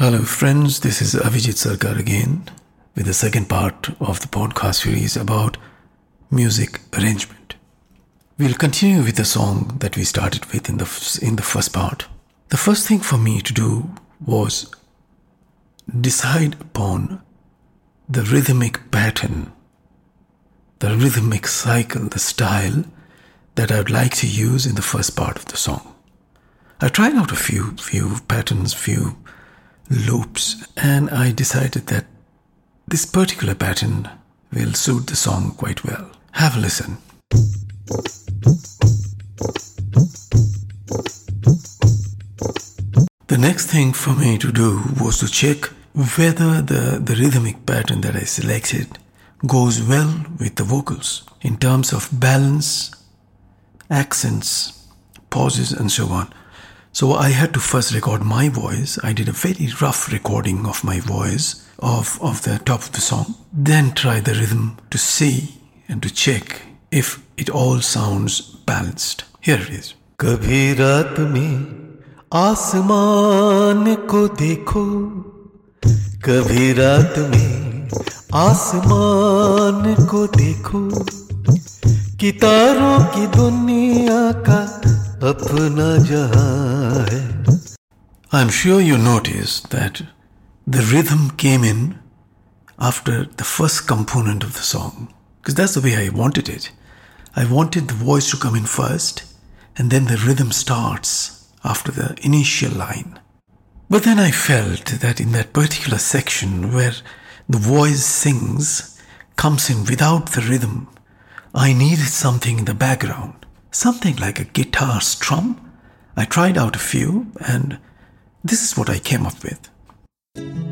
Hello, friends. This is Avijit Sarkar again with the second part of the podcast series about music arrangement. We'll continue with the song that we started with in the in the first part. The first thing for me to do was decide upon the rhythmic pattern, the rhythmic cycle, the style that I would like to use in the first part of the song. I tried out a few few patterns, few loops, and I decided that this particular pattern will suit the song quite well. Have a listen. The next thing for me to do was to check whether the, the rhythmic pattern that I selected goes well with the vocals in terms of balance, accents, pauses, and so on. So I had to first record my voice. I did a very rough recording of my voice of, of the top of the song. Then try the rhythm to see and to check if it all sounds balanced. Here it is. कभी रात में आसमान को देखो कभी रात में आसमान को देखो कि तारों की दुनिया का अपना जहां I'm sure you noticed that the rhythm came in after the first component of the song. Because that's the way I wanted it. I wanted the voice to come in first, and then the rhythm starts after the initial line. But then I felt that in that particular section where the voice sings, comes in without the rhythm, I needed something in the background, something like a guitar strum. I tried out a few, and this is what I came up with.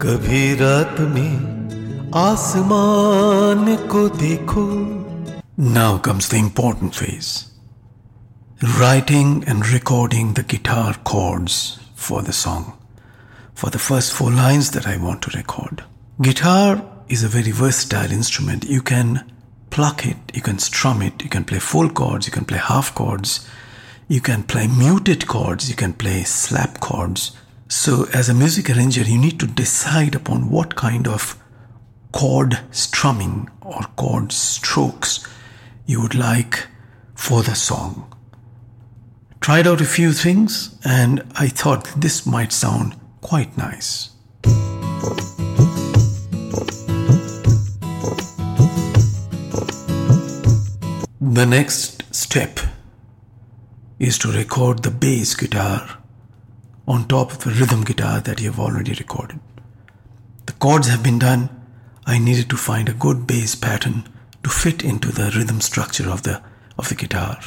कभी रात में आसमान को देखो Now comes the important phase writing and recording the guitar chords for the song, for the first four lines that I want to record. Guitar is a very versatile instrument. You can pluck it, you can strum it, you can play full chords, you can play half chords, you can play muted chords, you can play slap chords. So, as a music arranger, you need to decide upon what kind of chord strumming or chord strokes you would like for the song. Tried out a few things and I thought this might sound quite nice. The next step is to record the bass guitar on top of the rhythm guitar that you have already recorded. The chords have been done. I needed to find a good bass pattern to fit into the rhythm structure of the of the guitar.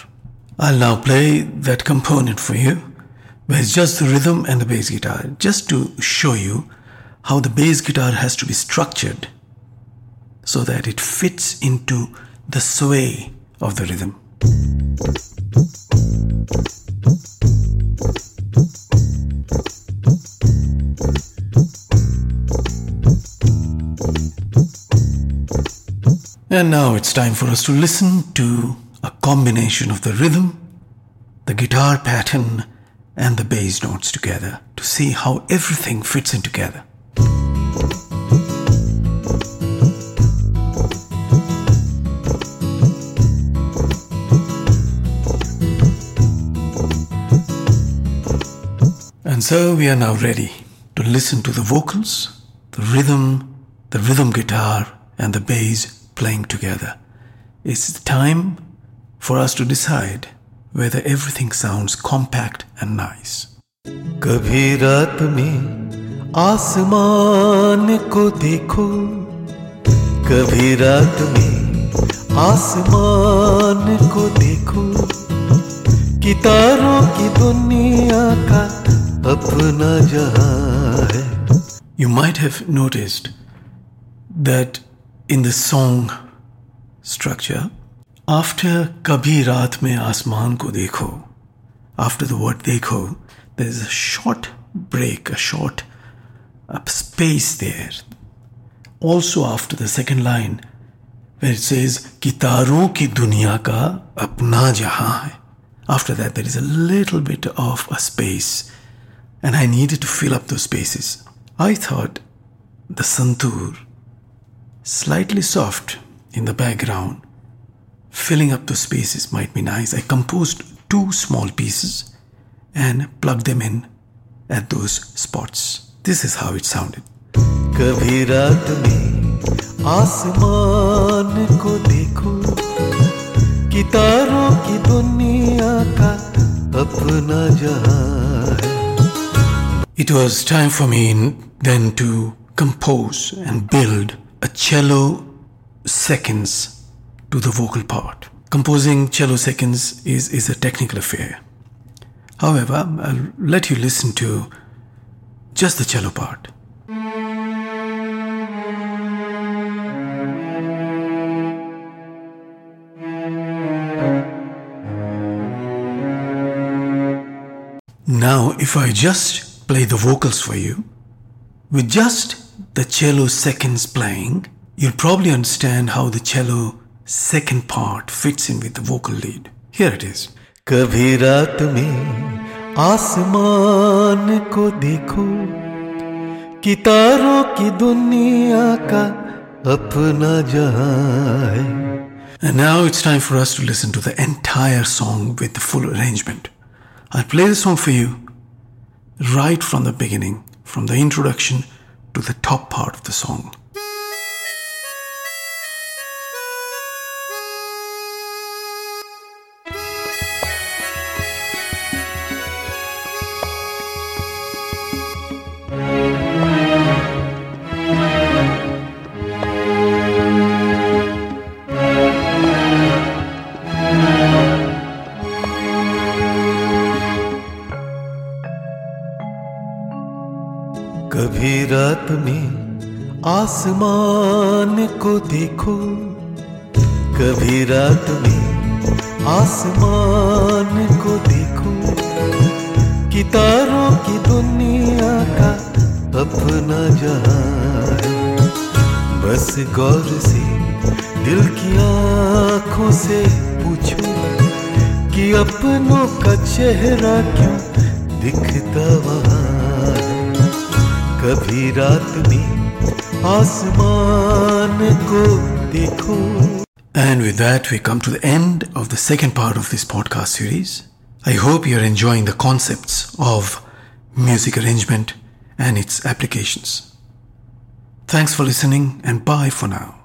I'll now play that component for you, where it's just the rhythm and the bass guitar, just to show you how the bass guitar has to be structured so that it fits into the sway of the rhythm. And now it's time for us to listen to a combination of the rhythm, the guitar pattern, and the bass notes together to see how everything fits in together. And so we are now ready to listen to the vocals, the rhythm, the rhythm guitar, and the bass playing together. It's time for us to decide whether everything sounds compact and nice. कभी रात में आसमान को देखो कभी रात में आसमान को देखो कि तारों की दुनिया का अपना जहा you might have noticed that in the song structure after कभी रात में आसमान को देखो आफ्टर द वर्ड देखो the is a short break a short space there also after the second line where it says कि तारों की दुनिया का अपना जहाँ है after that there is a little bit of a space and I needed to fill up those spaces. I thought the santur, slightly soft in the background, filling up the spaces might be nice. I composed two small pieces and plugged them in at those spots. This is how it sounded. कभी रात में आसमान को देखो कि तारों की दुनिया का अपना जहां है it was time for me then to compose and build a cello seconds to the vocal part. Composing cello seconds is, is a technical affair. However, I'll let you listen to just the cello part. Now, if I just play the vocals for you, with just the cello seconds playing, you'll probably understand how the cello second part fits in with the vocal lead. Here it is. कभी रात में आसमान को देखो कि तारों की दुनिया का अपना जहां है And now it's time for us to listen to the entire song with the full arrangement. I'll play the song for you right from the beginning, from the introduction to the top part of the song. कभी रात में आसमान को देखो, कभी रात में आसमान को देखो। कितारों की दुनिया का अपना जहाँ बस गौर से दिल की आँखों से पूछो कि अपनों का चेहरा क्यों कभी रात में आसमान को देखो And with that, we come to the end of the second part of this podcast series. I hope you're enjoying the concepts of music arrangement and its applications. Thanks for listening, and bye for now.